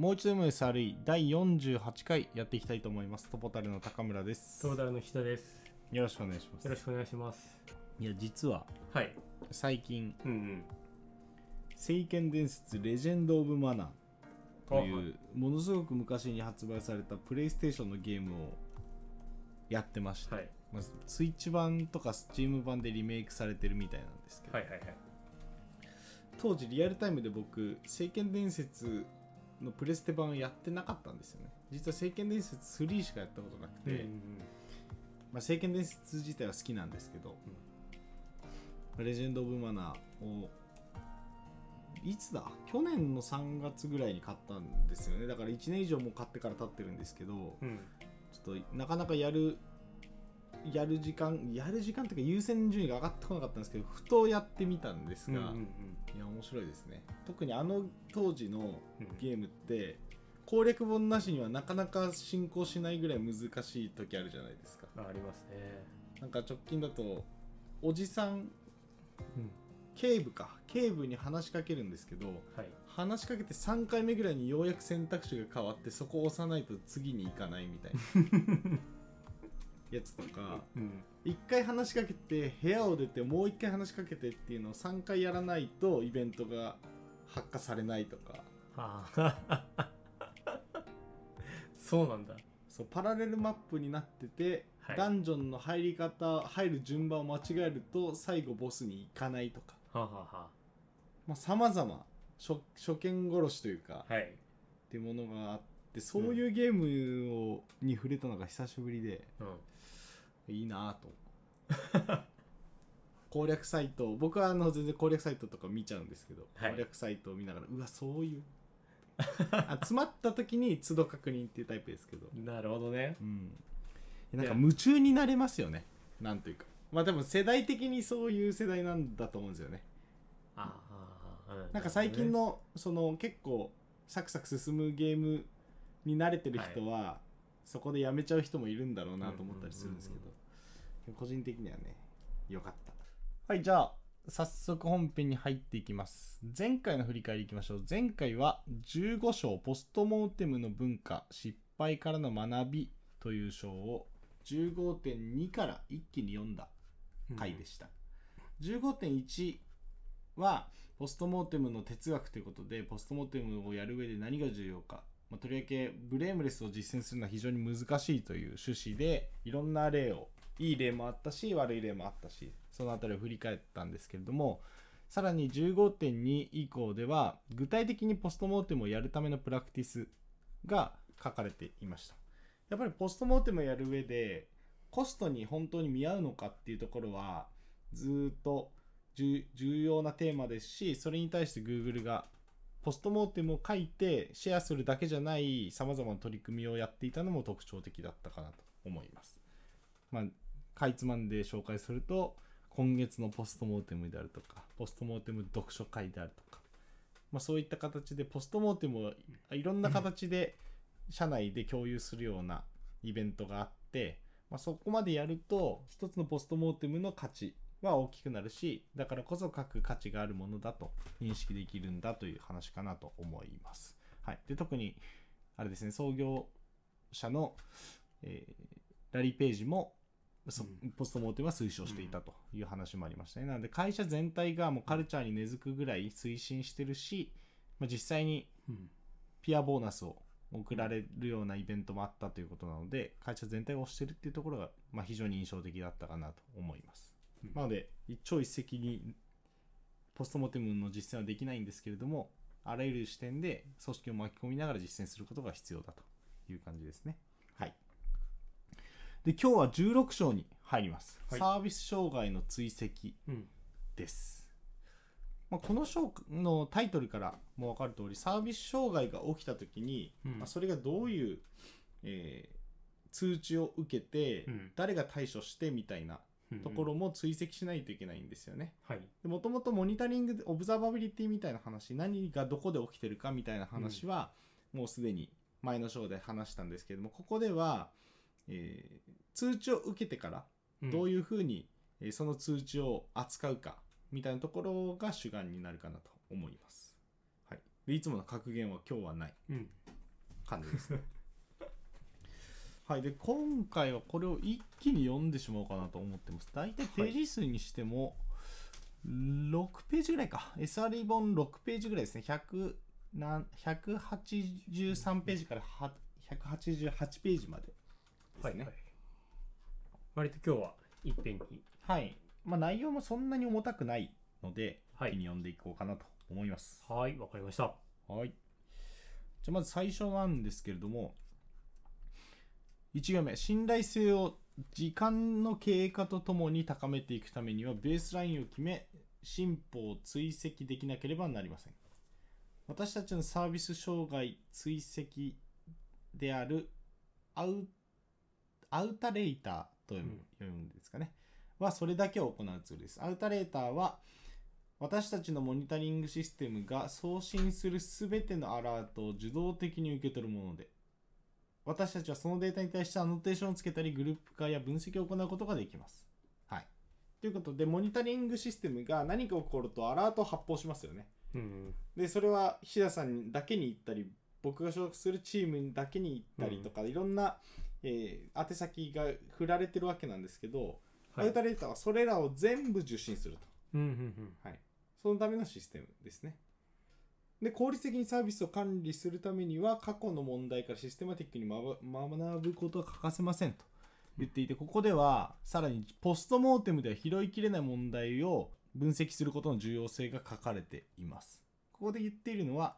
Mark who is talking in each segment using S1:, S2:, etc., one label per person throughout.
S1: もう一度 MSRE 第48回やっていきたいと思いますトポタルの高村です
S2: トータルの人です。
S1: よろしくお願いします
S2: よろしくお願いします。
S1: いや実は
S2: はい。
S1: 最近
S2: うんうん。
S1: 「聖剣伝説レジェンド・オブ・マナー」と
S2: は
S1: うものすごく昔に発売されたプレイステーションのゲームをやってました、
S2: はい。
S1: まあ、スイッチ版とかスチーム版でリメイクされてるみたいなんですけど、
S2: はいはいはい。
S1: 当時リアルタイムで僕「聖剣伝説」のプレステ版をやってなかったんですよね実は「聖剣伝説3」しかやったことなくて、
S2: うん
S1: まあ、聖剣伝説自体は好きなんですけど、レジェンド・オブ・マナーをいつだ？去年の3月ぐらいに買ったんですよねだから1年以上もう買ってから経ってるんですけど
S2: うん。うん。
S1: ちょっとなかなかやるやる時間やる時間というか優先順位が上がってこなかったんですけどふとやってみたんですが、
S2: うんうんうん。
S1: いや面白いですね特にあの当時の
S2: うん
S1: ゲームって攻略本なしにはなかなか進行しないぐらい難しい時あるじゃないですか
S2: あありますね。
S1: なんか直近だとおじさん
S2: うん。
S1: 警部か警部に話しかけるんですけど
S2: はい。
S1: 話しかけて3回目ぐらいにようやく選択肢が変わってそこを押さないと次に行かないみたいな やつとか
S2: うん。
S1: 1回話しかけて部屋を出てもう1回話しかけてっていうのを3回やらないとイベントが発火されないとか
S2: はあ。そうなんだ。
S1: そうパラレルマップになってて、
S2: はい
S1: ダンジョンの入り方入る順番を間違えると最後ボスに行かないとか
S2: はあ、はあは
S1: まあ様々初初見殺しというか、
S2: あ、はい。
S1: っていうものがあってそういうゲームをに触れたのが久しぶりで
S2: うん。
S1: いいなぁと。攻略サイト僕はあの全然攻略サイトとか見ちゃうんですけど、
S2: はい。
S1: 攻略サイトを見ながらうわそういう。あ詰まった時に都度確認っていうタイプですけど。
S2: なるほどね。
S1: うん。なんか夢中になれますよね。なんというか。まあでも世代的にそういう世代なんだと思うんですよね。
S2: ああ、う
S1: なんか最近。のその結構サクサク進むゲームに慣れてる人は、そこでやめちゃう人もいるんだろうなと思ったりするんですけど、でも個人的にはね良かった。はいじゃあ早速本編に入っていきます。前回の振り返りいきましょう。前回は15章ポストモーテムの文化失敗からの学びという章を15.2から一気に読んだ回でした、15.1はポストモーテムの哲学ということでポストモーテムをやる上で何が重要か、まあ、とりわけブレームレスを実践するのは非常に難しいという趣旨でいろんな例をいい例もあったし悪い例もあったしそのあたりを振り返ったんですけれどもさらに15.2以降では具体的にポストモーテムをやるためのプラクティスが書かれていましたやっぱりポストモーテムをやる上でコストに本当に見合うのかっていうところはずっと重要なテーマですしそれに対して Google がポストモーテムを書いてシェアするだけじゃないさまざまな取り組みをやっていたのも特徴的だったかなと思います。まあ、かいつまんで紹介すると今月のポストモーテムであるとかポストモーテム読書会であるとか、まあ、そういった形でポストモーテムをいろんな形で社内で共有するようなイベントがあって、まあ、そこまでやると一つのポストモーテムの価値は大きくなるしだからこそ書く価値があるものだと認識できるんだという話かなと思います。はい、で特にあれですね創業者の、えーラリー・ページもポストモーテムは推奨していたという話もありましたね。なので会社全体がもうカルチャーに根付くぐらい推進してるし、まあ、実際に
S2: うん。
S1: ピアボーナスを送られるようなイベントもあったということなので会社全体が推してるっていうところが、まあ、非常に印象的だったかなと思います。
S2: うん
S1: なので一朝一夕にポストモーテムの実践はできないんですけれどもあらゆる視点で組織を巻き込みながら実践することが必要だという感じですね。はい。で今日は16章に入ります。
S2: はい
S1: サービス障害の追跡
S2: うん。
S1: です。まあ、この章のタイトルからも分かる通りサービス障害が起きた時に、
S2: うん
S1: まあ、それがどういう、えー通知を受けて、
S2: うん
S1: 誰が対処してみたいな
S2: うん
S1: ところも追跡しないといけないんですよね。
S2: はい。
S1: もともとモニタリングでオブザーバビリティみたいな話何がどこで起きてるかみたいな話は、もうすでに前の章で話したんですけれどもここでは、えー通知を受けてからどう
S2: い
S1: いうふうに、えーその通知を扱うかみたいなところが主眼になるかなと思います。はい、でいつもの格言は今日はない。
S2: うん。うん。
S1: 感じですね はいで今回はこれを一気に読んでしまおうかなと思ってます大体ページ数にしても6ページぐらいか SRE 本6ページぐらいですね100なん183ページからは188ページまでですね。
S2: はいはい。割と今日は一遍に。
S1: はい、まあ、内容もそんなに重たくないので、
S2: はい。
S1: 一気に読んでいこうかなと思います。
S2: はいわかりました。
S1: はい。じゃあまず最初なんですけれども、1行目、信頼性を時間の経過とともに高めていくためには、ベースラインを決め、進歩を追跡できなければなりません。私たちのサービス障害追跡であるアウアウタレーターと読む,、
S2: うん
S1: ですかね。はそれだけを行うツールです。アウタレーターは私たちのモニタリングシステムが送信するすべてのアラートを受動的に受け取るもので、私たちはそのデータに対してアノテーションをつけたり、グループ化や分析を行うことができます。はい。ということで、モニタリングシステムが何か起こるとアラートを発報しますよね。
S2: うん
S1: で、それは菱田さんだけに行ったり、僕が所属するチームだけに行ったりとか、いろんな、えー宛先が振られてるわけなんですけど、
S2: はい
S1: アウタレーターはそれらを全部受信すると。
S2: うんうんうん
S1: はい。そのためのシステムですね。で、効率的にサービスを管理するためには、過去の問題からシステマティックに学学ぶことは欠かせませんと言っていて、ここでは、さらにポストモーテムでは拾いきれない問題を分析することの重要性が書かれています。ここで言っているのは、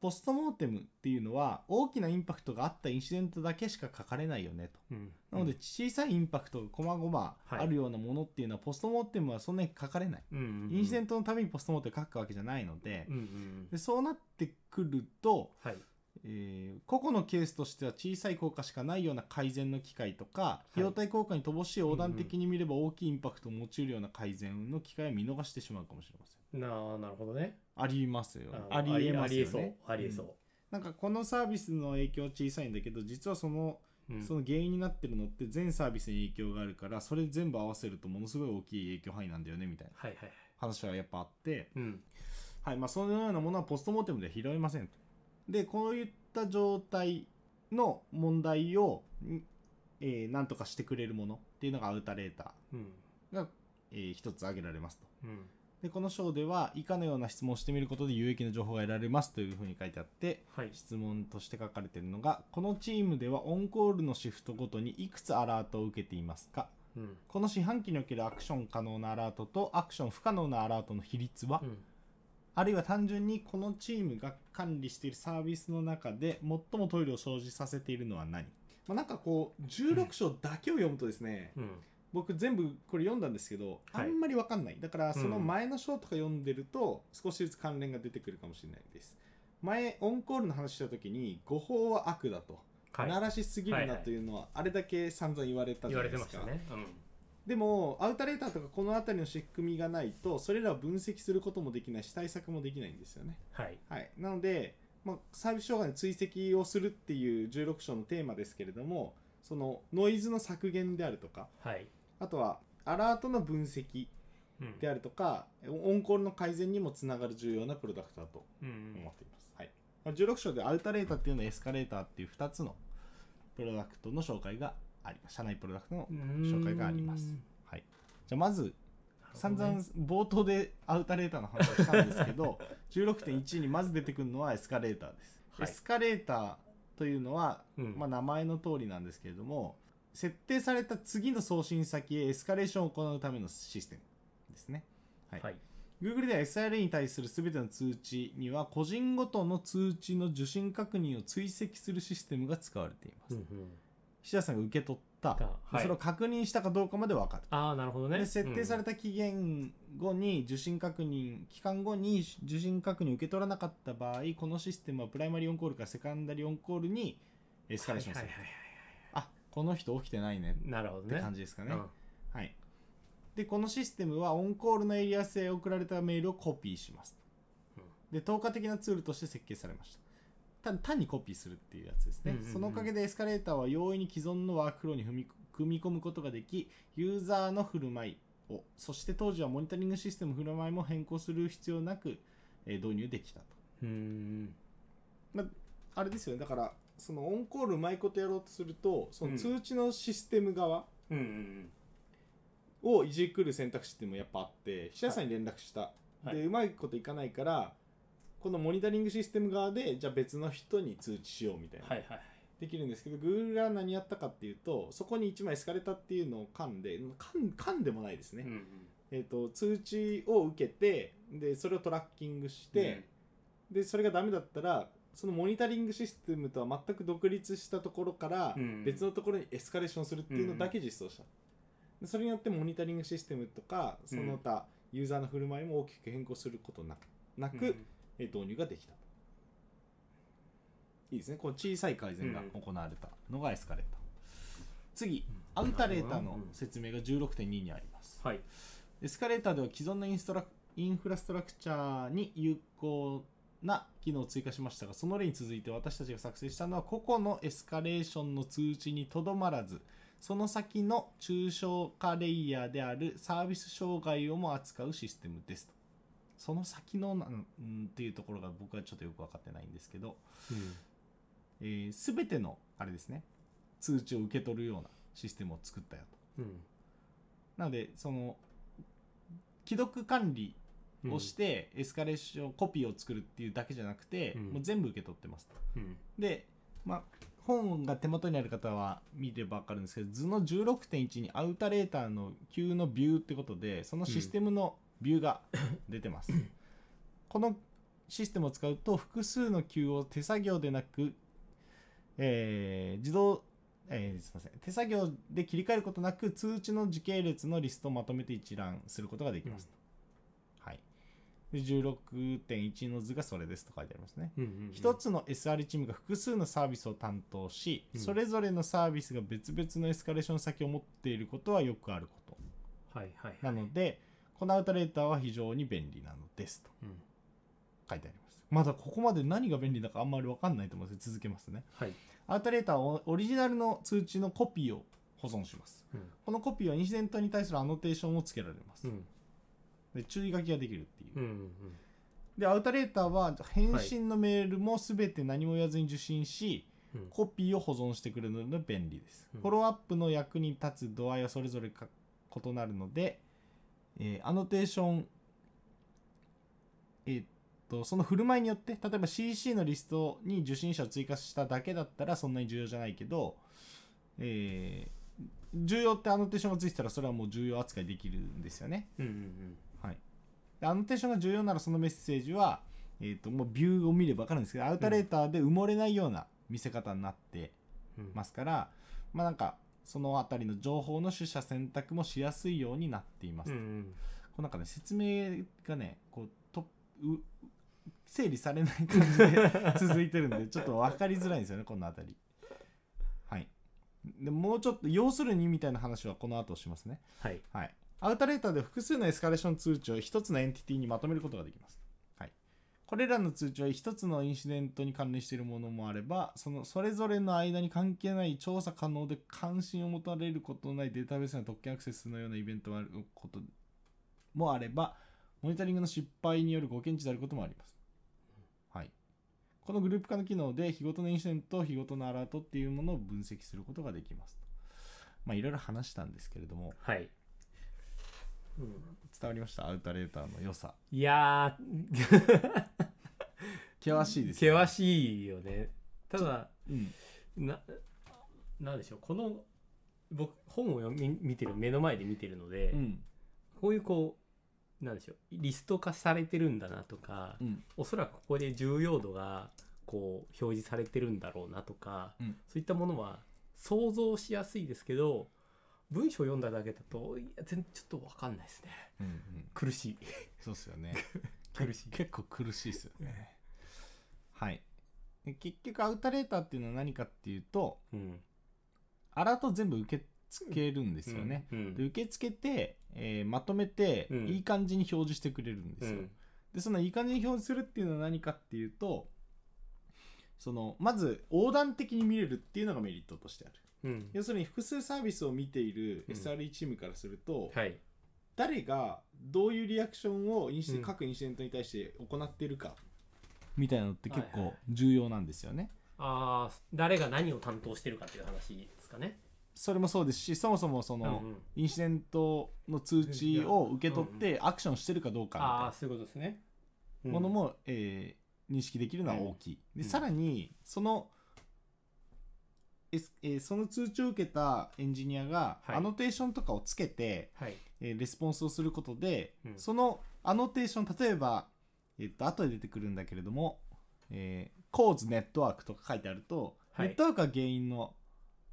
S1: ポストモーテムっていうのは、大きなインパクトがあったインシデントだけしか書かれないよねと。
S2: うん。
S1: なので、小さいインパクトが細々あるようなものっていうのは、ポストモーテムはそんなに書かれない。
S2: うんうんうん。
S1: インシデントのためにポストモーテム書くわけじゃないので。
S2: うんうん。
S1: でそうなってくると、
S2: はい
S1: えー個々のケースとしては小さい効果しかないような改善の機会とか、費用対効果に乏しい横断的に見れば大きいインパクトを持ち得るような改善の機会を見逃してしまうかもしれません。
S2: なあなるほどね
S1: ありますよ。
S2: あ
S1: ありえますよね。
S2: ありえそう
S1: うんなんかこのサービスの影響は小さいんだけど実はその
S2: ありえそう
S1: その原因になってるのって全サービスに影響があるからそれ全部合わせるとものすごい大きい影響範囲なんだよねみたいな
S2: はいはいはい
S1: 話はやっぱあって、
S2: うん
S1: はいまあ、そのようなものはポストモーテムで拾えませんと。で、こういった状態の問題を、んえーなんとかしてくれるものっていうのがアウタレータ
S2: うん。
S1: ーが、えー一つ挙げられますと。
S2: うん。
S1: で、この章では以下のような質問をしてみることで有益な情報が得られますというふうに書いてあって、
S2: はい。
S1: 質問として書かれているのが、このチームではオンコールのシフトごとにいくつアラートを受けていますか？
S2: うん。
S1: この四半期におけるアクション可能なアラートとアクション不可能なアラートの比率は、
S2: うん
S1: あるいは単純にこのチームが管理しているサービスの中で最もトイレを生じさせているのは何、まあ、なんかこう16章だけを読むとですね、
S2: うん。
S1: 僕全部これ読んだんですけど、
S2: はい。
S1: あんまりわかんない。だからその前の章とか読んでると少しずつ関連が出てくるかもしれないです。前オンコールの話した時に誤報は悪だと、
S2: はい。
S1: 鳴らしすぎるないというのはあれだけ散々言われたじ
S2: 言わ
S1: ゃないですか。
S2: れてましたね。うん
S1: でもアウタレーターとかこの辺りの仕組みがないとそれらを分析することもできないし対策もできないんですよね。
S2: はい。
S1: はい、なので、まあ、サービス障害の追跡をするっていう16章のテーマですけれどもそのノイズの削減であるとか
S2: はい。
S1: あとはアラートの分析
S2: うん。
S1: であるとかオンコールの改善にもつながる重要なプロダクトだと
S2: うん
S1: 思っています、はい。まあ、16章でアウタレーターっていうのはエスカレーターっていう2つのプロダクトの紹介があります社内プロダクトの紹介があります。はい、じゃあまず散々冒頭でアウタレーターの話をしたんですけど 16.1にまず出てくるのはエスカレーターです、
S2: はい。
S1: エスカレーターというのは、
S2: うん。
S1: まあ、名前の通りなんですけれども設定された次の送信先へエスカレーションを行うためのシステムですね、はい。
S2: はい。
S1: Google では SIR に対する全ての通知には個人ごとの通知の受信確認を追跡するシステムが使われています、
S2: うんうん
S1: 菱田さんが受け取った、
S2: はい。
S1: それを確認したかどうかまで分かる。
S2: ああなるほどね。
S1: で設定された期限後に受信確認、期間後に受信確認を受け取らなかった場合このシステムはプライマリーオンコールからセカンダリーオンコールにエスカレーションする、
S2: はいはいはい
S1: あこの人起きてないね。
S2: はいなるほどね。
S1: って感じですかね、
S2: うん。
S1: はい。でこのシステムはオンコールのエリア性へ送られたメールをコピーしますで透過的なツールとして設計されました単単にコピーするっていうやつですね、
S2: うんうんうん。
S1: そのおかげでエスカレーターは容易に既存のワークフローに踏み組み込むことができユーザーの振る舞いをそして当時はモニタリングシステム振る舞いも変更する必要なく、えー導入できたと。
S2: うーん
S1: あれですよね。だからそのオンコールうまいことやろうとするとその通知のシステム側
S2: うんうん
S1: をいじくる選択肢っていうのもやっぱあって記者さんに連絡した、
S2: はい。
S1: でうまいこといかないからこのモニタリングシステム側でじゃあ別の人に通知しようみたいな、
S2: はいはい
S1: できるんですけど Google が何やったかっていうとそこに1枚エスカレーターっていうのを噛んで噛んでもないですね、
S2: うんうん。
S1: えー、と通知を受けてでそれをトラッキングして、でそれがダメだったらそのモニタリングシステムとは全く独立したところから
S2: うん。
S1: 別のところにエスカレーションするっていうのだけ実装した、でそれによってモニタリングシステムとかその他ユーザーの振る舞いも大きく変更することなくなく、
S2: うん。
S1: えー導入ができたいいですね。この小さい改善が行われたのがエスカレーター。次アウタレーターの説明が16.2にあります。
S2: はい。
S1: エスカレーターでは既存のインストラインフラストラクチャーに有効な機能を追加しましたがその例に続いて私たちが作成したのは個々のエスカレーションの通知にとどまらずその先の抽象化レイヤーであるサービス障害をも扱うシステムですとその先のなんうんっていうところが僕はちょっとよく分かってないんですけどすべ、えー全てのあれですね通知を受け取るようなシステムを作ったよと。
S2: うん。
S1: なのでその既読管理
S2: うん。
S1: をしてエスカレーションコピーを作るっていうだけじゃなくて、
S2: うん。
S1: もう全部受け取ってますと。
S2: うん。
S1: で、まあ、本が手元にある方は見れば分かるんですけど図の16.1にアウタレーターの Q のビューってことでそのシステムのビューが出てます、このシステムを使うと複数の Q を手作業でなく、えー自動えーすいません。手作業で切り替えることなく通知の時系列のリストをまとめて一覧することができます。と、はい。で16.1の図がそれですと書いてありますね。
S2: うんうん
S1: 一つの SR チームが複数のサービスを担当し、
S2: うん。
S1: それぞれのサービスが別々のエスカレーション先を持っていることはよくあるこ
S2: はいはい
S1: となのでこのアウトレーターは非常に便利なのですと。
S2: うん。
S1: 書いてあります。まだここまで何が便利だかあんまり分かんないと思うので続けますね。
S2: はい。
S1: アウトレーターはオリジナルの通知のコピーを保存します。
S2: うん。
S1: このコピーはインシデントに対するアノテーションをつけられます、
S2: うん。
S1: で注意書きができるっていう。
S2: うんうん
S1: でアウトレーターは返信のメールも全て何も言わずに受信し、
S2: うん。
S1: コピーを保存してくれるので便利です、
S2: うん。
S1: フォローアップの役に立つ度合いはそれぞれか異なるので、えーアノテーションえーっとその振る舞いによって例えば CC のリストに受信者を追加しただけだったらそんなに重要じゃないけど、えー重要ってアノテーションがついてたらそれはもう重要扱いできるんですよね。
S2: うんうん
S1: はい、でアノテーションが重要ならそのメッセージは、えー、ともうビューを見れば分かるんですけどアウタレーターで埋もれないような見せ方になって
S2: うん。
S1: ますから、まあなんかそのあたりの情報の取捨選択もしやすいようになっています、
S2: うんうん。
S1: こうなんかね説明がねこうとう整理されない感じで 続いてるんでちょっと分かりづらいんですよねこのあたり。はい。でもうちょっと要するにみたいな話はこの後しますね。
S2: はい。
S1: はい。アウトレーターで複数のエスカレーション通知を一つのエンティティにまとめることができます。はい。これらの通知は一つのインシデントに関連しているものもあれば、そのそれぞれの間に関係ない調査可能で関心を持たれることのないデータベースの特権アクセスのようなイベントがあることもあれば、モニタリングの失敗によるご検知であることもあります。はい。このグループ化の機能で日ごとのインシデント、日ごとのアラートっていうものを分析することができます。まあいろいろ話したんですけれども、
S2: はいうん
S1: 伝わりました？アウタレーターの良さ。
S2: いやー。
S1: 険しいです
S2: 険しいよね。ただ
S1: うん。
S2: ななんでしょう。この僕本を読み見てる目の前で見てるので、
S1: うん。
S2: こういうこうなんでしょう。リスト化されてるんだなとか、
S1: うん。
S2: おそらくここで重要度がこう表示されてるんだろうなとか、
S1: うん。
S2: そういったものは想像しやすいですけど文章読んだだけだといや全然ちょっと分かんないですね。
S1: うんうん。
S2: 苦しい。
S1: そうっすよね。
S2: 苦しい。
S1: 結構苦しいですよね。はい。で結局アウタレーターっていうのは何かっていうと
S2: うん。
S1: アラートを全部受け付けるんですよね、
S2: うん。
S1: で受け付けて、えーまとめて、
S2: うん。
S1: いい感じに表示してくれるんですよ、
S2: うん。
S1: でそのいい感じに表示するっていうのは何かっていうとそのまず横断的に見れるっていうのがメリットとしてある
S2: うん。
S1: 要するに複数サービスを見ている
S2: うん。
S1: SRE チームからすると、
S2: はい。
S1: 誰がどういうリアクションをインシデ
S2: うん
S1: 各インシデントに対して行っているかみたいなのって結構
S2: はい。はい
S1: 重要なんですよね。
S2: ああ誰が何を担当してるかっていう話ですかね。
S1: それもそうですしそもそもその、インシデントの通知を受け取ってアクションしてるかどうかみたいな
S2: ああそういうことですね、うん。
S1: ものも、えー認識できるのは大きい、で
S2: うん。
S1: さらにその、えーその通知を受けたエンジニアが
S2: はい。
S1: アノテーションとかをつけて、
S2: はい。
S1: えーレスポンスをすることで、
S2: うん。
S1: そのアノテーション例えば、えっと後で出てくるんだけれども、えー、コーズネットワークとか書いてあると、
S2: はい。
S1: ネットワークが原因の、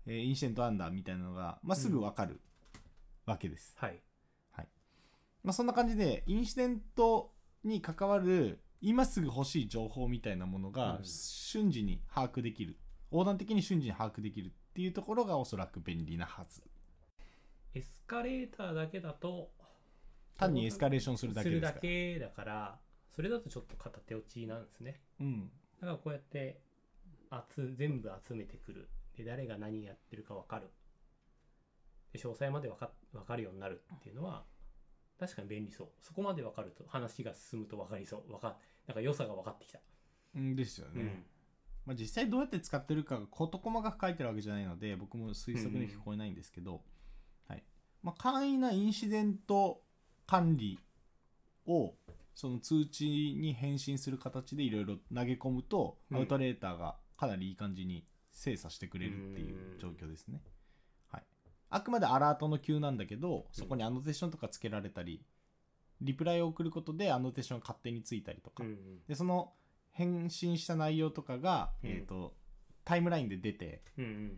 S1: えーインシデントアンダーみたいなのが、まあ、すぐ分かるわけです、
S2: はい。
S1: まあ、そんな感じでインシデントに関わる今すぐ欲しい情報みたいなものが
S2: うん。
S1: 瞬時に把握できる、横断的に瞬時に把握できるっていうところがおそらく便利なはず。
S2: エスカレーターだけだと
S1: 単にエスカレーションするだけ
S2: するだ
S1: ですから
S2: けだからそれだとちょっと片手落ちなんですね。
S1: うん。
S2: だからこうやって集全部集めてくる。で誰が何やってるか分かる。で詳細まで分か分かるようになるっていうのは確かに便利そう。そこまで分かると話が進むと分かりそう。分かなんか良さが分かってきた、
S1: うんですよね、まあ、実際どうやって使ってるかが事細かく書いてるわけじゃないので僕も推測に聞こえないんですけど、はい。まあ、簡易なインシデント管理をその通知に返信する形でいろいろ投げ込むと、
S2: うん。
S1: アウトレーターがかなりいい感じに精査してくれるっていう状況ですね、はい、あくまでアラートの Q なんだけどそこにアノテーションとかつけられたりリプライを送ることでアノテーションが勝手についたりとか、でその返信した内容とかが、
S2: うん。
S1: えー、とタイムラインで出て、
S2: うんうん。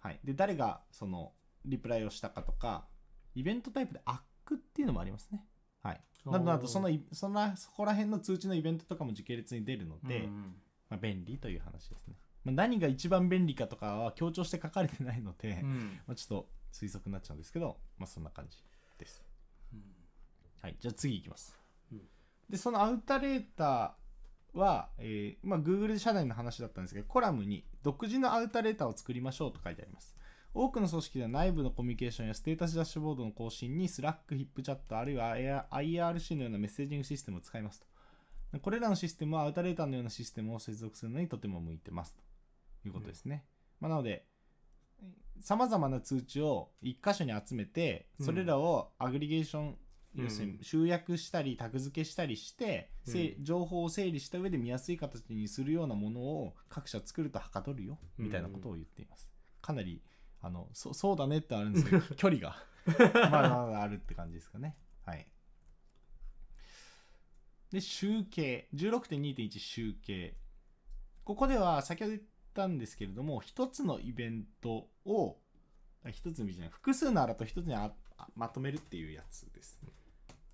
S1: はい、で誰がそのリプライをしたかとかイベントタイプでアックっていうのもありますね。はい、などなどそのいそのそこら辺の通知のイベントとかも時系列に出るので、
S2: うんうん。
S1: まあ、便利という話ですね。まあ、何が一番便利かとかは強調して書かれてないので、
S2: うん。
S1: まあ、ちょっと推測になっちゃうんですけど、まあ、そんな感じです。
S2: うん。
S1: はい、じゃあ次いきます。
S2: うん。
S1: で、そのアウタレーターは、えーまあ、Google 社内の話だったんですけど、コラムに独自のアウタレーターを作りましょうと書いてあります。多くの組織では内部のコミュニケーションやステータスダッシュボードの更新に Slack、HipChat あるいは IRC のようなメッセージングシステムを使いますと。これらのシステムはアウタレーターのようなシステムを接続するのにとても向いてますということですね。まあ、なので、さまざまな通知を一箇所に集めて、それらをアグリゲーション、要するに集約したりタグ付けしたりして、せ
S2: うん
S1: 情報を整理した上で見やすい形にするようなものを各社作るとはかどるよみたいなことを言っています。かなりあのそそうだねってあるんですけど 距離が まだまだあるって感じですかね。はい。で集計16.2.1集計ここでは先ほど言ったんですけれども一つのイベントをあ一つのじゃない複数のアラと一つにまとめるっていうやつです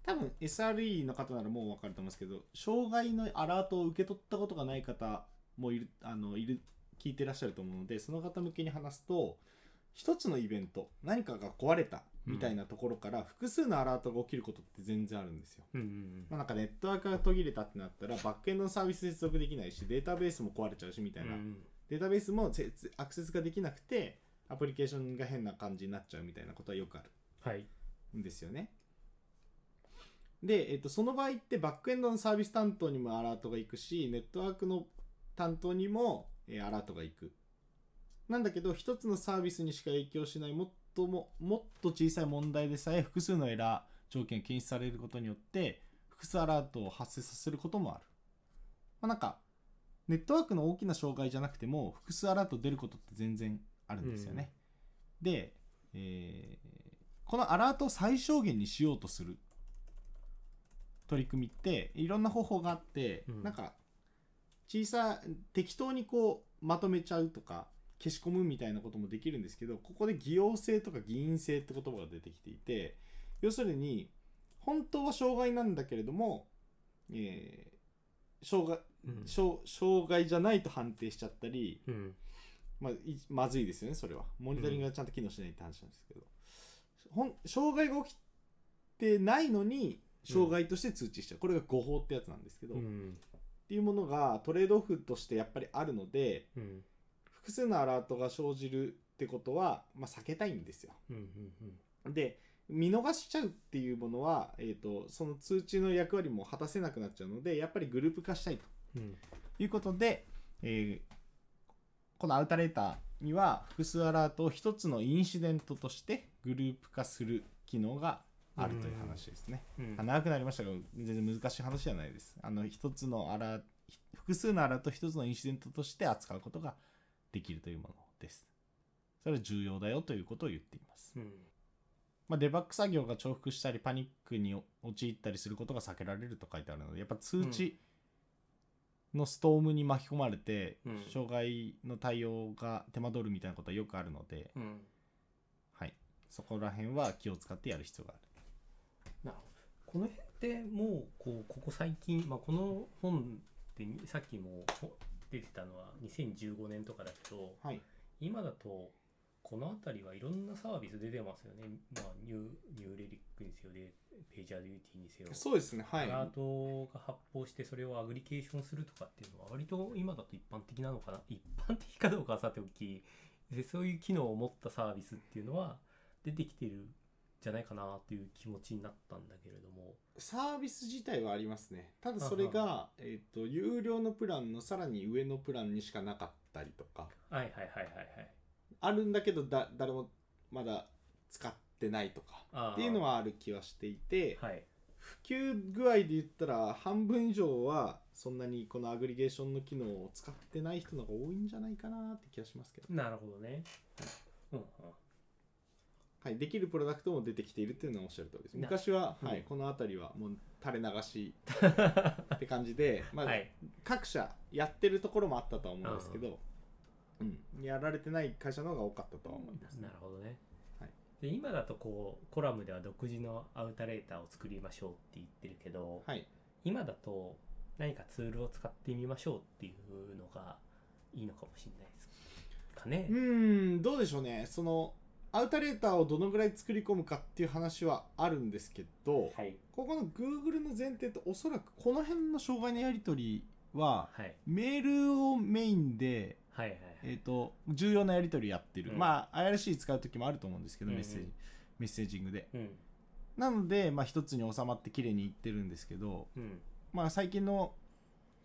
S1: 多分 SRE の方ならもう分かると思うんですけど障害のアラートを受け取ったことがない方もいるあのいる聞いてらっしゃると思うのでその方向けに話すと一つのイベント何かが壊れたみたいなところから複数のアラートが起きることって全然あるんですよ。
S2: うんうん
S1: まあ、なんかネットワークが途切れたってなったらバックエンドのサービス接続できないしデータベースも壊れちゃうしみたいな、
S2: うん
S1: データベースもアクセスができなくてアプリケーションが変な感じになっちゃうみたいなことはよくあ
S2: はい。
S1: るんですよねで、えっと、その場合ってバックエンドのサービス担当にもアラートが行くしネットワークの担当にも、えーアラートが行く。なんだけど一つのサービスにしか影響しないもっとももっと小さい問題でさえ複数のエラー条件が検出されることによって複数アラートを発生させることもある、まあ、なんかネットワークの大きな障害じゃなくても複数アラート出ることって全然あるんですよね、で、えーこのアラートを最小限にしようとする取り組みっていろんな方法があって、
S2: うん。
S1: なんか小さ適当にこうまとめちゃうとか消し込むみたいなこともできるんですけどここで偽陽性とか偽陰性って言葉が出てきていて要するに本当は障害なんだけれども、えー障害
S2: うん。
S1: 障障害じゃないと判定しちゃったり、
S2: うん。
S1: ままずいですよねそれは。モニタリングがちゃんと機能しないって話なんですけど、ほん障害が起きてないのに障害として通知しちゃう、これが誤報ってやつなんですけど、っていうものがトレードオフとしてやっぱりあるので複数のアラートが生じるってことは、まあ、避けたいんですよ。で見逃しちゃうっていうものは、えー、とその通知の役割も果たせなくなっちゃうのでやっぱりグループ化したいと
S2: うん
S1: いうことで、えーこのアウタレーターには複数アラートを一つのインシデントとしてグループ化する機能があるという話ですね。
S2: うん
S1: あ長くなりましたが全然難しい話じゃないです。あの一つのアラ複数のアラートを一つのインシデントとして扱うことができるというものです。それは重要だよということを言っています。
S2: うん
S1: まあ、デバッグ作業が重複したりパニックに陥ったりすることが避けられると書いてあるのでやっぱ通知のストームに巻き込まれて、
S2: うん
S1: 障害の対応が手間取るみたいなことはよくあるので、
S2: うん
S1: はい、そこら辺は気を使ってやる必要がある。
S2: なこの辺ってもうこうここ最近、まあ、この本ってにさっきもほ出てたのは2015年とかだけど
S1: はい、
S2: 今だとこの辺りはいろんなサービス出てますよね、まあ、ニューニューレリックにせよでページャーデューティーにせよ。
S1: そうですね、はい。
S2: アラートが発報してそれをアグリケーションするとかっていうのは割と今だと一般的なのかな。一般的かどうかはさておきでそういう機能を持ったサービスっていうのは出てきてるんじゃないかなという気持ちになったんだけれども。
S1: サービス自体はありますね。ただそれが、えっ、と、有料のプランのさらに上のプランにしかなかったりとか、
S2: はいはいはいはいはい。
S1: あるんだけどだ誰もまだ使ってないとかっていうのはある気はしていて、
S2: はい。
S1: 普及具合で言ったら半分以上はそんなにこのアグリゲーションの機能を使ってない人の方が多いんじゃないかなって気がしますけど、
S2: なるほどね、うんうん
S1: はい、できるプロダクトも出てきているっていうのはおっしゃる通りです。
S2: な
S1: 昔は、
S2: うん
S1: はい、この辺りはもう垂れ流しって感じで、まあ
S2: はい。
S1: 各社やってるところもあったとは思うんですけど、うん、やられてない会社の方が多かったとは思います、
S2: なるほどね、
S1: はい。
S2: で今だとこうコラムでは独自のアウタレーターを作りましょうって言ってるけど、
S1: はい。
S2: 今だと何かツールを使ってみましょうっていうのがいいのかもしれないですかね。
S1: う。ーんどうでしょうね。そのアウタレーターをどのぐらい作り込むかっていう話はあるんですけど、
S2: はい。
S1: ここの Google の前提とおそらくこの辺の障害のやり取りは
S2: はい。
S1: メールをメインで、
S2: はいはい
S1: えー、と重要なやり取りやってる、
S2: うん。
S1: まあ IRC 使う時もあると思うんですけど、
S2: うんうん。
S1: メッセージメッセージングで。
S2: うん。
S1: なので、まあ、一つに収まって綺麗にいってるんですけど、
S2: うん。
S1: まあ、最近の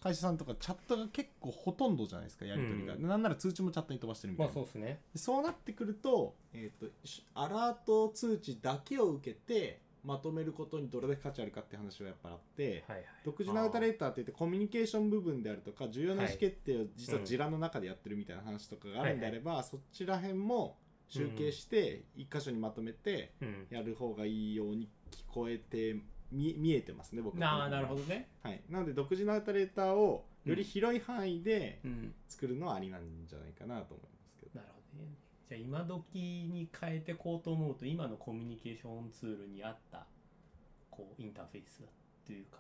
S1: 会社さんとかチャットが結構ほとんどじゃないですかやり取りが、
S2: うん
S1: なんなら通知もチャットに飛ばしてるみたいな、
S2: まあそうですね。
S1: でそうなってくると,、えー、としアラート通知だけを受けてまとめることにどれだけ価値あるかって話はやっぱあって、
S2: はいはい。
S1: 独自のアウタレーターって言ってコミュニケーション部分であるとか重要な意思決定を実はジラの中でやってるみたいな話とかがあるんであれば、そちら辺も集計して一箇所にまとめて
S2: うん。
S1: やる方がいいように聞こえて見見えてますね僕
S2: ああなるほどね。
S1: はい、なので独自のアウタレーターをより広い範囲で
S2: うん。
S1: 作るのはありなんじゃないかなと思いますけど、
S2: なるほどね。じゃあ今時に変えてこうと思うと今のコミュニケーションツールに合ったこうインターフェースというか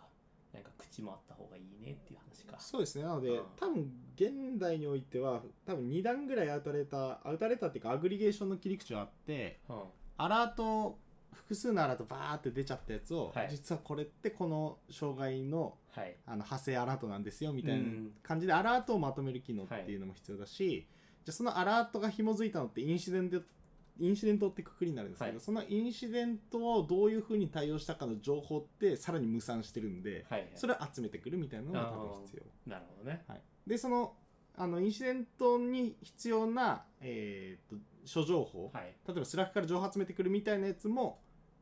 S2: なんか口もあった方がいいねっていう話か。
S1: そうですね。なので、
S2: うん。
S1: 多分現代においては多分2段ぐらいアウタレーターアウタレーターっていうかアグリゲーションの切り口があって
S2: うん。
S1: アラート複数のアラートバーって出ちゃったやつを、
S2: はい。
S1: 実はこれってこの障害の
S2: はい。
S1: あの派生アラートなんですよみたいな
S2: うん。
S1: 感じでアラートをまとめる機能っていうのも必要だし、じゃあそのアラートが紐づいたのってインシデントインシデントってくくりになるんですけど、
S2: はい。
S1: そのインシデントをどういうふうに対応したかの情報ってさらに無産してるんで、
S2: はいはい。
S1: それを集めてくるみたいなのが多分必要。
S2: なるほどね。
S1: はい、でそのあのインシデントに必要な、えー、と諸情報、
S2: はい。
S1: 例えば Slack から情報集めてくるみたいなやつも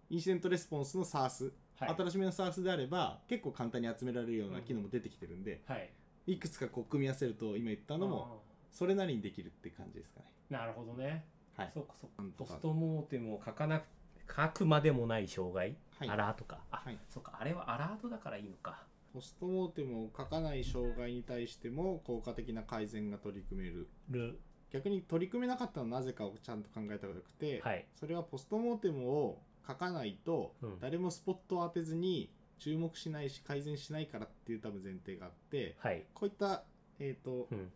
S1: インシデントレスポンスの SARS、
S2: はい。
S1: 新しめの SaaS であれば結構簡単に集められるような機能も出てきてるんで、
S2: はい。
S1: いくつかこう組み合わせると今言ったのもそれなりにできるって感じですかね。
S2: なるほどね。
S1: はい。
S2: そうかそうか。 post mortem を書かなく書くまでもない障害、
S1: はい。
S2: アラートか。あ、
S1: はい。
S2: そうか。あれはアラートだからいいのか。
S1: ポストモーテムを書かない障害に対しても効果的な改善が取り組める。
S2: る。
S1: 逆に取り組めなかったのはなぜかをちゃんと考えた方がよくて、
S2: はい。
S1: それはポストモーテムを書かないと、
S2: うん。
S1: 誰もスポットを当てずに注目しないし改善しないからっていう多分前提があって
S2: はい。
S1: こういった、えーと
S2: うん。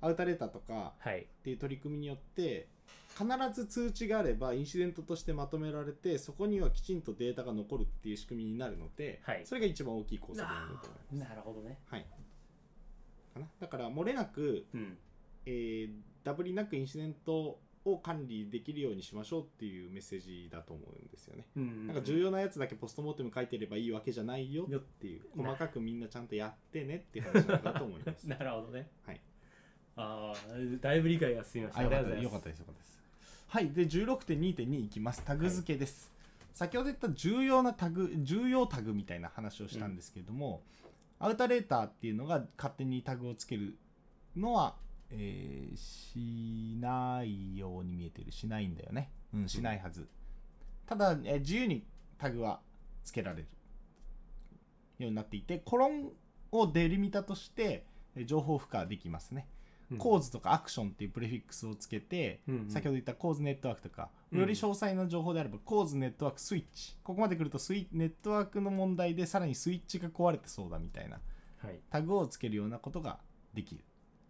S1: アウタレーターとか
S2: はい。
S1: っていう取り組みによって必ず通知があればインシデントとしてまとめられてそこにはきちんとデータが残るっていう仕組みになるので、
S2: はい。
S1: それが一番大きい功績なんだと思います。
S2: なるほどね。
S1: はい、かな。だから漏れなく、
S2: うん。
S1: えーダブりなくインシデントを管理できるようにしましょうっていうメッセージだと思うんですよね。
S2: うん
S1: なんか重要なやつだけポストモーテム書いてればいいわけじゃないよっていう。
S2: な
S1: 細かくみんなちゃんとやってねっていう話なんだと思います。
S2: なるほどね。
S1: はい。
S2: ああだいぶ理解が進みました。
S1: あよかった
S2: ありがとうございます。
S1: よかったですよかったです。はいで16.2.2いきます。タグ付けです、先ほど言った重要なタグ重要タグみたいな話をしたんですけれども、アウタレーターっていうのが勝手にタグをつけるのは、えーしないように見えてる。しないんだよね。うんしないはず、ただ、えー自由にタグはつけられるようになっていてコロンをデリミタとしてえー情報付加できますね、
S2: うん。
S1: コーズとかアクションっていうプレフィックスをつけて、
S2: うんうん。
S1: 先ほど言ったコーズネットワークとか、
S2: うん。
S1: より詳細な情報であればコーズネットワークスイッチ。ここまで来るとスイネットワークの問題でさらにスイッチが壊れてそうだみたいな
S2: はい。
S1: タグをつけるようなことができる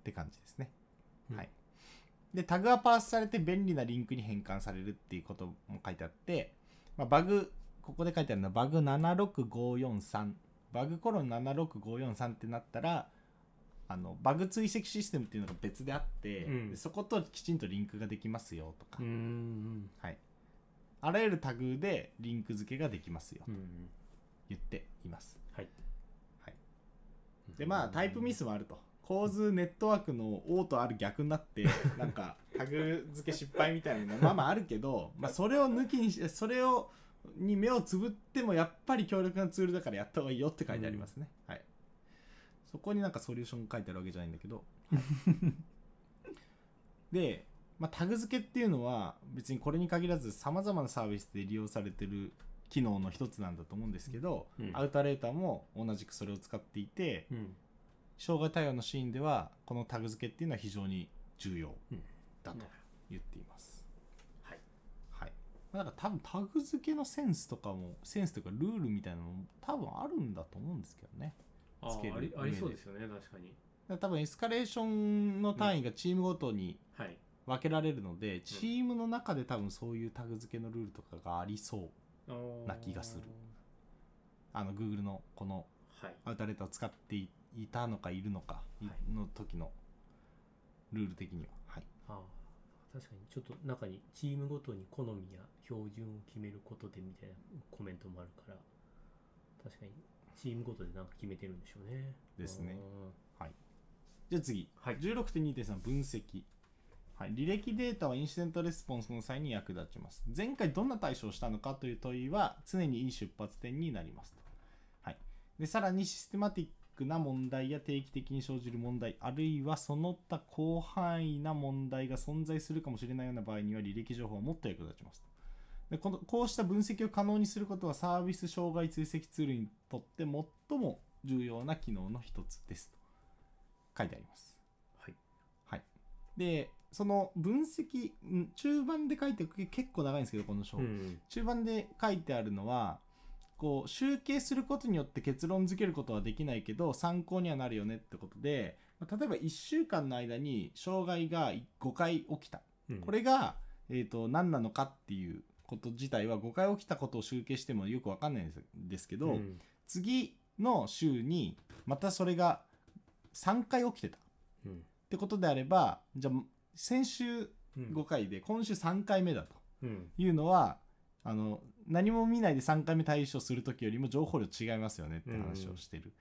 S1: って感じですね、
S2: うん。
S1: はい。でタグがパースされて便利なリンクに変換されるっていうことも書いてあって、まあ、バグここで書いてあるのはバグ76543バグコロン76543ってなったらあのバグ追跡システムっていうのが別であって、
S2: うん。
S1: でそこときちんとリンクができますよとか、はい、あらゆるタグでリンク付けができますよと言っています。
S2: はい。
S1: はい。でまあタイプミスもあると構図ネットワークの O とある逆になって なんかタグ付け失敗みたいなのまあまああるけど、まあ、それを抜きにしてそれをに目をつぶってもやっぱり強力なツールだからやった方がいいよって書いてありますね、はい。そこになんかソリューション書いてあるわけじゃないんだけど、で、まあ、タグ付けっていうのは別にこれに限らずさまざまなサービスで利用されてる機能の一つなんだと思うんですけど、
S2: うん。
S1: アウタレーターも同じくそれを使っていて
S2: うん
S1: 障害対応のシーンではこのタグ付けっていうのは非常に重要
S2: うん。
S1: だと言っています、
S2: はい。
S1: はい。まあだから多分タグ付けのセンスとかもセンスというかルールみたいなのも多分あるんだと思うんですけどね。
S2: あ
S1: つける
S2: ーありそうですよね確かに。
S1: 多分エスカレーションの単位がチームごとに
S2: はい。
S1: 分けられるので、チームの中で多分そういうタグ付けのルールとかがありそうな気がする。あの Google のこの
S2: はい。
S1: アウタレーターを使っていいたのかいるのかい
S2: はい。
S1: の時のルール的には。はい。
S2: あー確かに。ちょっと中にチームごとに好みや標準を決めることでみたいなコメントもあるから確かにチームごとでなんか決めてるんでしょうね。
S1: ですね。
S2: あ
S1: じゃあ次、
S2: はい。
S1: 16.2.3分析、はい、履歴データはインシデントレスポンスの際に役立ちます。前回どんな対処をしたのかという問いは常にいい出発点になりますと、はい、でさらにシステマティックな問題や定期的に生じる問題あるいはその他広範囲な問題が存在するかもしれないような場合には履歴情報はもっと役立ちますとでこのこうした分析を可能にすることはサービス障害追跡ツールにとって最も重要な機能の一つですと書いてあります。
S2: はい。
S1: はい。で、その分析、ん中盤で書いて結構長いんですけど、この章。
S2: ーうん
S1: 中盤で書いてあるのは、こう、集計することによって結論付けることはできないけど、参考にはなるよねってことで、まあ例えば1週間の間に障害が5回起きた。
S2: うん。
S1: これが、えっ、と、何なのかっていうこと自体は5回起きたことを集計してもよくわかんないんですですけど、
S2: うん。
S1: 次の週にまたそれが3回起きてた。っ
S2: うん。
S1: てことであればじゃあ先週
S2: うん。
S1: 5回で今週3回目だと
S2: うん。
S1: いうのはあの何も見ないで3回目対処する時よりも情報量違いますよねって話をしてる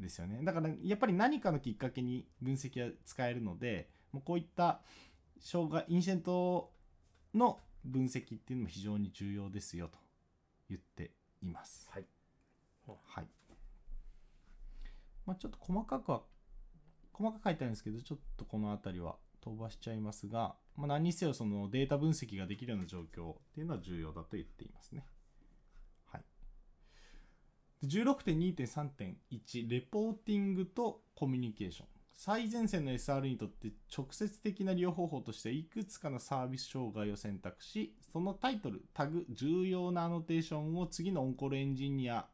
S1: んですよね、だからやっぱり何かのきっかけに分析が使えるのでもうこういった障害インシデントの分析っていうのも非常に重要ですよと言っています。
S2: はい
S1: はい。まあちょっと細かくは、細かく書いてあるんですけど、ちょっとこの辺りは飛ばしちゃいますが、まあ何にせよそのデータ分析ができるような状況っていうのは重要だと言っていますね。はい。16.2.3.1レポーティングとコミュニケーション最前線の SR にとって直接的な利用方法としていくつかのサービス障害を選択しそのタイトルタグ重要なアノテーションを次のオンコールエンジニア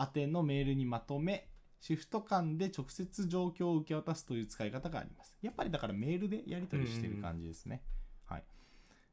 S1: 宛てのメールにまとめシフト間で直接状況を受け渡すという使い方があります。やっぱりだからメールでやり取りしてる感じですね、はい。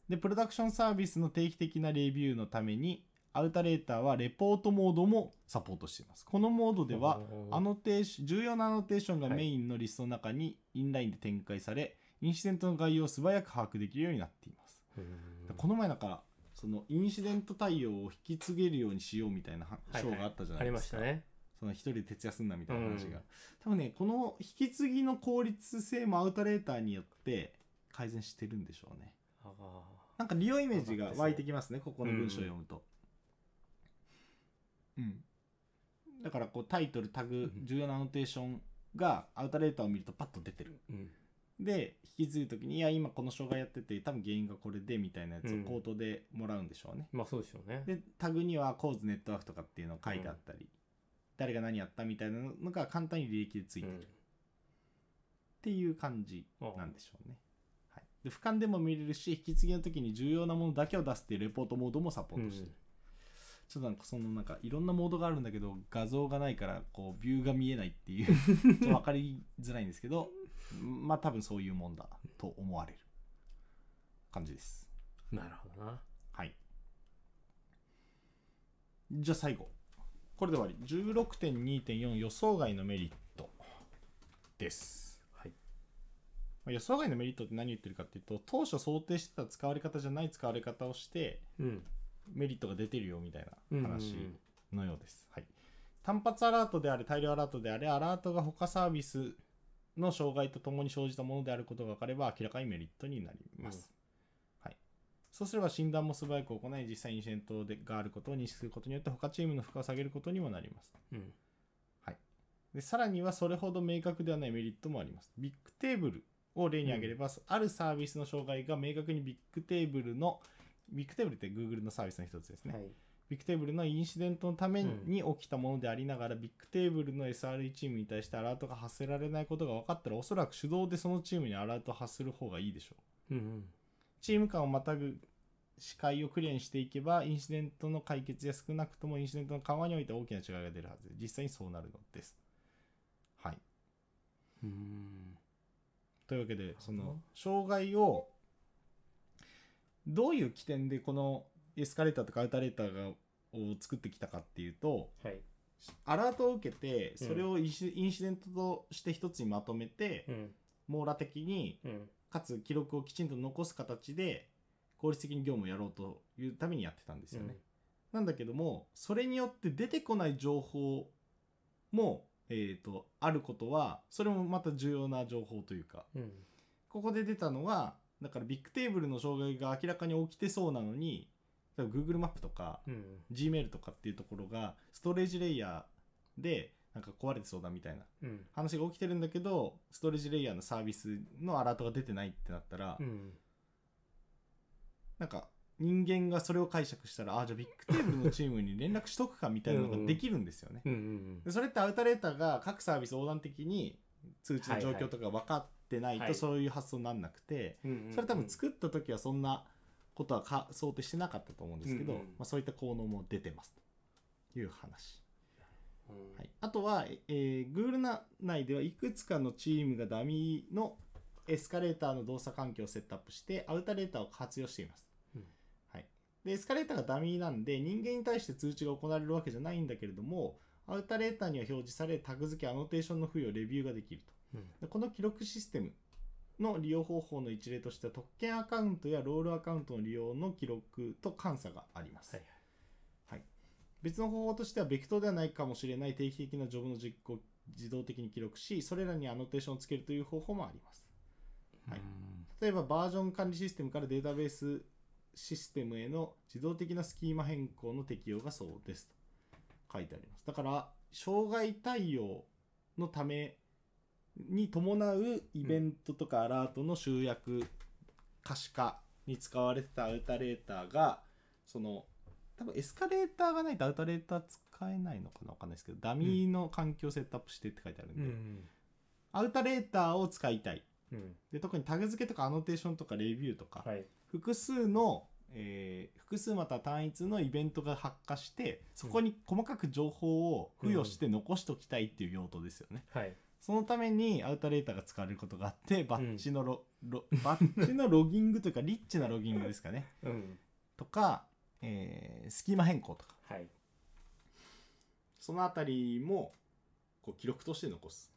S1: でプロダクションサービスの定期的なレビューのためにアウタレーターはレポートモードもサポートしています。このモードではアノテーション重要なアノテーションが
S2: はい
S1: メインのリストの中にインラインで展開され、インシデントの概要を素早く把握できるようになっています、
S2: うん
S1: この前なんかそのインシデント対応を引き継げるようにしようみたいなは
S2: はい
S1: 章があったじゃな
S2: あり
S1: いでか、
S2: ますしたね
S1: その一人で徹夜すんなみたいな話が、
S2: うん。
S1: 多分ねこの引き継ぎの効率性もアウトレーターによって改善してるんでしょうね。なんか利用イメージが湧いてきますねここの文章を読むと。うん、だからこうタイトルタグ
S2: うん。
S1: 重要なアノテーションがアウトレーターを見るとパッと出てる。
S2: うん。
S1: で引き継ぐ時にいや今この障害やってて多分原因がこれでみたいなやつ
S2: うん。
S1: を口頭でもらうんでしょうね、
S2: まあそうでしょうね。
S1: でタグにはコーズネットワークとかっていうのを書いてあったり、誰が何やったみたいなのが簡単に履歴でついてる。っていう感じなんでしょうね、はい、で俯瞰でも見れるし引き継ぎの時に重要なものだけを出すっていうレポートモードもサポートしてる、ちょっとなんかそのなんかいろんなモードがあるんだけど画像がないからこうビューが見えないっていう ちょっと分かりづらいんですけどまあ多分そういうもんだと思われる感じです。
S2: うんなるほどな。
S1: はい。じゃあ最後これで終わり。16.2.4予想外のメリットです。
S2: はい。
S1: まあ予想外のメリットって何言ってるかっていうと当初想定してた使われ方じゃない使われ方をして
S2: うん。
S1: メリットが出てるよみたい
S2: うん
S1: な話のようです、はい、単発アラートであれ大量アラートであれアラートが他サービスの障害とともに生じたものであることが分かれば明らかにメリットになります、はい、そうすれば診断も素早く行い実際にインシデントでがあることを認識することによって他チームの負荷を下げることにもなります。
S2: うん。
S1: でさらにはそれほど明確ではないメリットもあります。 Bigtable を例に挙げれば、あるサービスの障害が明確に Bigtable の Bigtable って Google のサービスの一つですね、
S2: はい。
S1: Bigtable のインシデントのために起きたものでありながら、 Bigtable の SRE チームに対してアラートが発せられないことが分かったらおそらく手動でそのチームにアラートを発する方がいいでしょう。
S2: うんうん
S1: チーム間をまたぐ視界をクリアにしていけばインシデントの解決や少なくともインシデントの緩和において大きな違いが出るはず。で実際にそうなるのです。はい。
S2: うん。
S1: というわけでその障害をどういう起点でこのエスカレーターとかアウタレーターがを作ってきたかっていうと
S2: はい。
S1: アラートを受けて
S2: うん。
S1: それをインシインシデントとして一つにまとめて
S2: うん。
S1: 網羅的に
S2: うん
S1: かつ記録をきちんと残す形で効率的に業務をやろうというためにやってたんですよね。なんだけどもそれによって出てこない情報も、えー、とあることはそれもまた重要な情報というか。
S2: うん。
S1: ここで出たのはだからビッグテーブルの障害が明らかに起きてそうなのに Google マップとか
S2: うん。
S1: Gmail とかっていうところがストレージレイヤーでなんか壊れてそうだみたいな
S2: うん。
S1: 話が起きてるんだけどストレージレイヤーのサービスのアラートが出てないってなったら、
S2: うん。
S1: なんか人間がそれを解釈したらあじゃあビッグテーブルのチームに連絡しとくかみたいなのができるんですよね。
S2: うんうん
S1: でそれってアウタレーターが各サービス横断的に通知の状況とか分かってない
S2: はい。
S1: とそういう発想になんなくて、
S2: うんうん。
S1: それ多分作った時はそんなことはか想定してなかったと思うんですけど、
S2: うんうん。
S1: まあ、そういった効能も出てます。という話。
S2: うん。
S1: はい、あとは、えー、Google な内ではいくつかのチームがダミーのエスカレーターの動作環境をセットアップしてアウタレーターを活用しています、
S2: うん。
S1: はい、でエスカレーターがダミーなんで人間に対して通知が行われるわけじゃないんだけれどもアウタレーターには表示されタグ付けアノテーションの付与レビューができると。
S2: うん。
S1: でこの記録システムの利用方法の一例としては特権アカウントやロールアカウントの利用の記録と監査があります、
S2: はい
S1: 別の方法としてはベクトルではないかもしれない定期的なジョブの実行を自動的に記録しそれらにアノテーションをつけるという方法もあります。はい。例えばバージョン管理システムからデータベースシステムへの自動的なスキーマ変更の適用がそうです。と書いてあります。だから障害対応のために伴うイベントとかアラートの集約可視化に使われてたアウタレーターがその多分 Escalator がないと Outalator 使えないのかなわかんないですけどダミーの環境をセットアップしてって書いてあるんで、
S2: うん。
S1: Outalator を使いたい。
S2: うん。
S1: で特にタグ付けとかアノテーションとかレビューとか、
S2: はい。
S1: 複数の、えー複数または単一のイベントが発火してそこに細かく情報を付与して残しておきたいっていう用途ですよね、
S2: はい。
S1: そのために Outalator が使われることがあってバッチのロ、ロバッチのロギングというかリッチなロギングですかね。
S2: うん。
S1: とか、えースキーマ変更とか。
S2: はい。
S1: そのあたりもこう記録として残す。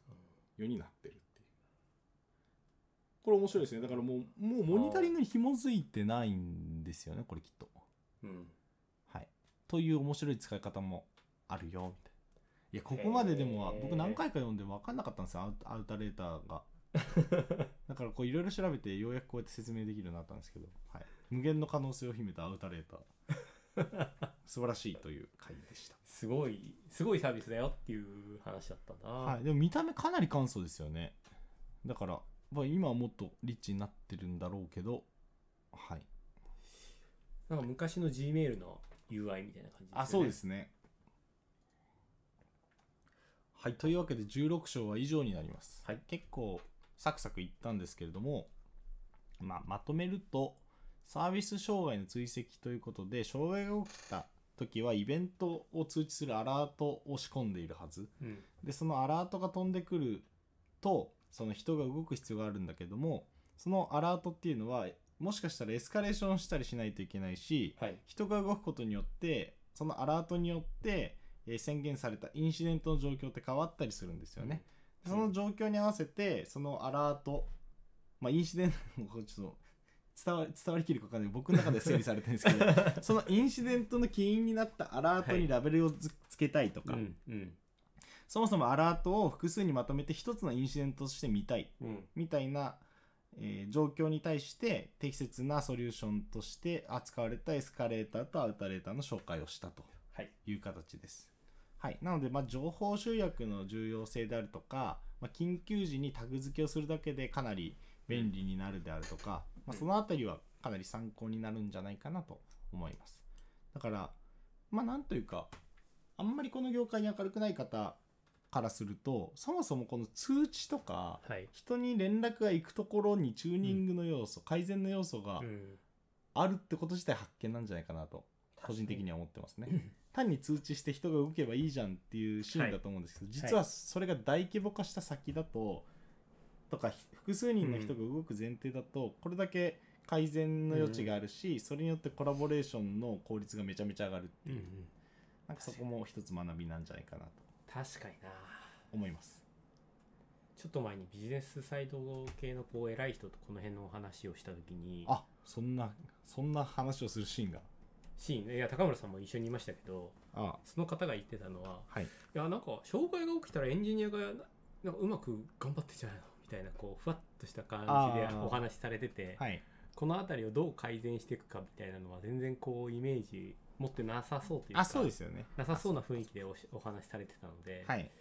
S1: ようになってるっていう。これ面白いですね。だからもうもうモニタリングに紐づいてないんですよねこれきっと。
S2: うん。
S1: はい。という面白い使い方もあるよみたいな。いやここまででも僕何回か読んで分かんなかったんですよアウタレーターが。だからこういろいろ調べてようやくこうやって説明できるようになったんですけど、はい、無限の可能性を秘めたアウタレーター。素晴らしいという回でした、
S2: すごいすごいサービスだよっていう話だったんだな、
S1: はい、でも見た目かなり簡素ですよね。だから、まあ、今はもっとリッチになってるんだろうけどはい。
S2: なんか昔の Gmail の UI みたいな感じですよね。
S1: あそうですね。はい。というわけで16章は以上になります、
S2: はい。
S1: 結構サクサクいったんですけれども、まあ、まとめるとサービス障害の追跡ということで障害が起きた時はイベントを通知するアラートを仕込んでいるはず。
S2: うん。
S1: でそのアラートが飛んでくるとその人が動く必要があるんだけどもそのアラートっていうのはもしかしたらエスカレーションしたりしないといけないし
S2: はい。
S1: 人が動くことによってそのアラートによって、えー宣言されたインシデントの状況って変わったりするんですよね。でその状況に合わせてそのアラート、まあ、インシデント ちょっと伝わ伝わりきるか分かんない。僕の中で整理されてるんですけど そのインシデントの起因になったアラートにラベルをつつけたいとか、
S2: うんうん。
S1: そもそもアラートを複数にまとめて一つのインシデントとして見たい。
S2: うん。
S1: みたいな、えー状況に対して適切なソリューションとして扱われたエスカレーターとアウタレーターの紹介をしたと
S2: はい。
S1: いう形です。はい、なので、まあ、情報集約の重要性であるとか、まあ、緊急時にタグ付けをするだけでかなり便利になるであるとか、まあ、そのあたりはかなり参考になるんじゃないかなと思います。だから、まあ、なんというか、あんまりこの業界に明るくない方からすると、そもそもこの通知とか、
S2: はい。
S1: 人に連絡が行くところにチューニングの要素、改善の要素が
S2: うん。
S1: あるってこと自体発見なんじゃないかなと個人的には思ってますね。単に通知して人が動けばいいじゃんっていうシーンだと思うんですけど、実はそれが大規模化した先だととか複数人の人が動く前提だと、これだけ改善の余地があるし、それによってコラボレーションの効率がめちゃめちゃ上がるっていう、なんかそこも一つ学びなんじゃないかなと
S2: 確かにな。
S1: 思います。
S2: ちょっと前にビジネスサイド系のこう偉い人とこの辺のお話をした時に
S1: あそんなそんな話をするシーンが？
S2: シーン。いや高村さんも一緒にいましたけど
S1: あ。
S2: その方が言ってたのは
S1: はい。
S2: いやなんか障害が起きたらエンジニアがなんかうまく頑張ってんじゃないの？みたいなこうふわっとした感じでお話しされてて、
S1: はい。
S2: この辺りをどう改善していくかみたいなのは全然こうイメージ持ってなさそうというか
S1: あそうですよね。
S2: なさそうな雰囲気でおしお話しされてたので、
S1: はい。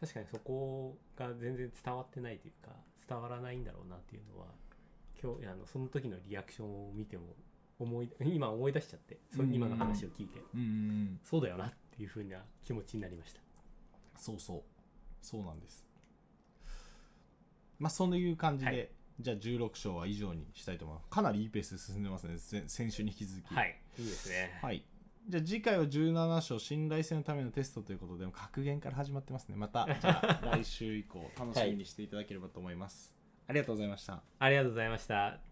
S2: 確かにそこが全然伝わってないというか伝わらないんだろうなっていうのは今日あのその時のリアクションを見ても思い今思い出しちゃってそ
S1: うん。
S2: 今の話を聞いてそうだよなっていうふうな気持ちになりました。
S1: そうそう。そうなんですまあそういう感じで、
S2: はい。
S1: じゃあ16章は以上にしたいと思います。かなりいいペースで進んでますね。せ先週に引き続き。
S2: はい。いいですね。
S1: はい。じゃあ次回は17章信頼性のためのテストということで格言から始まってますね。また じゃあ来週以降楽しみにしていただければと思います、ありがとうございました。
S2: ありがとうございました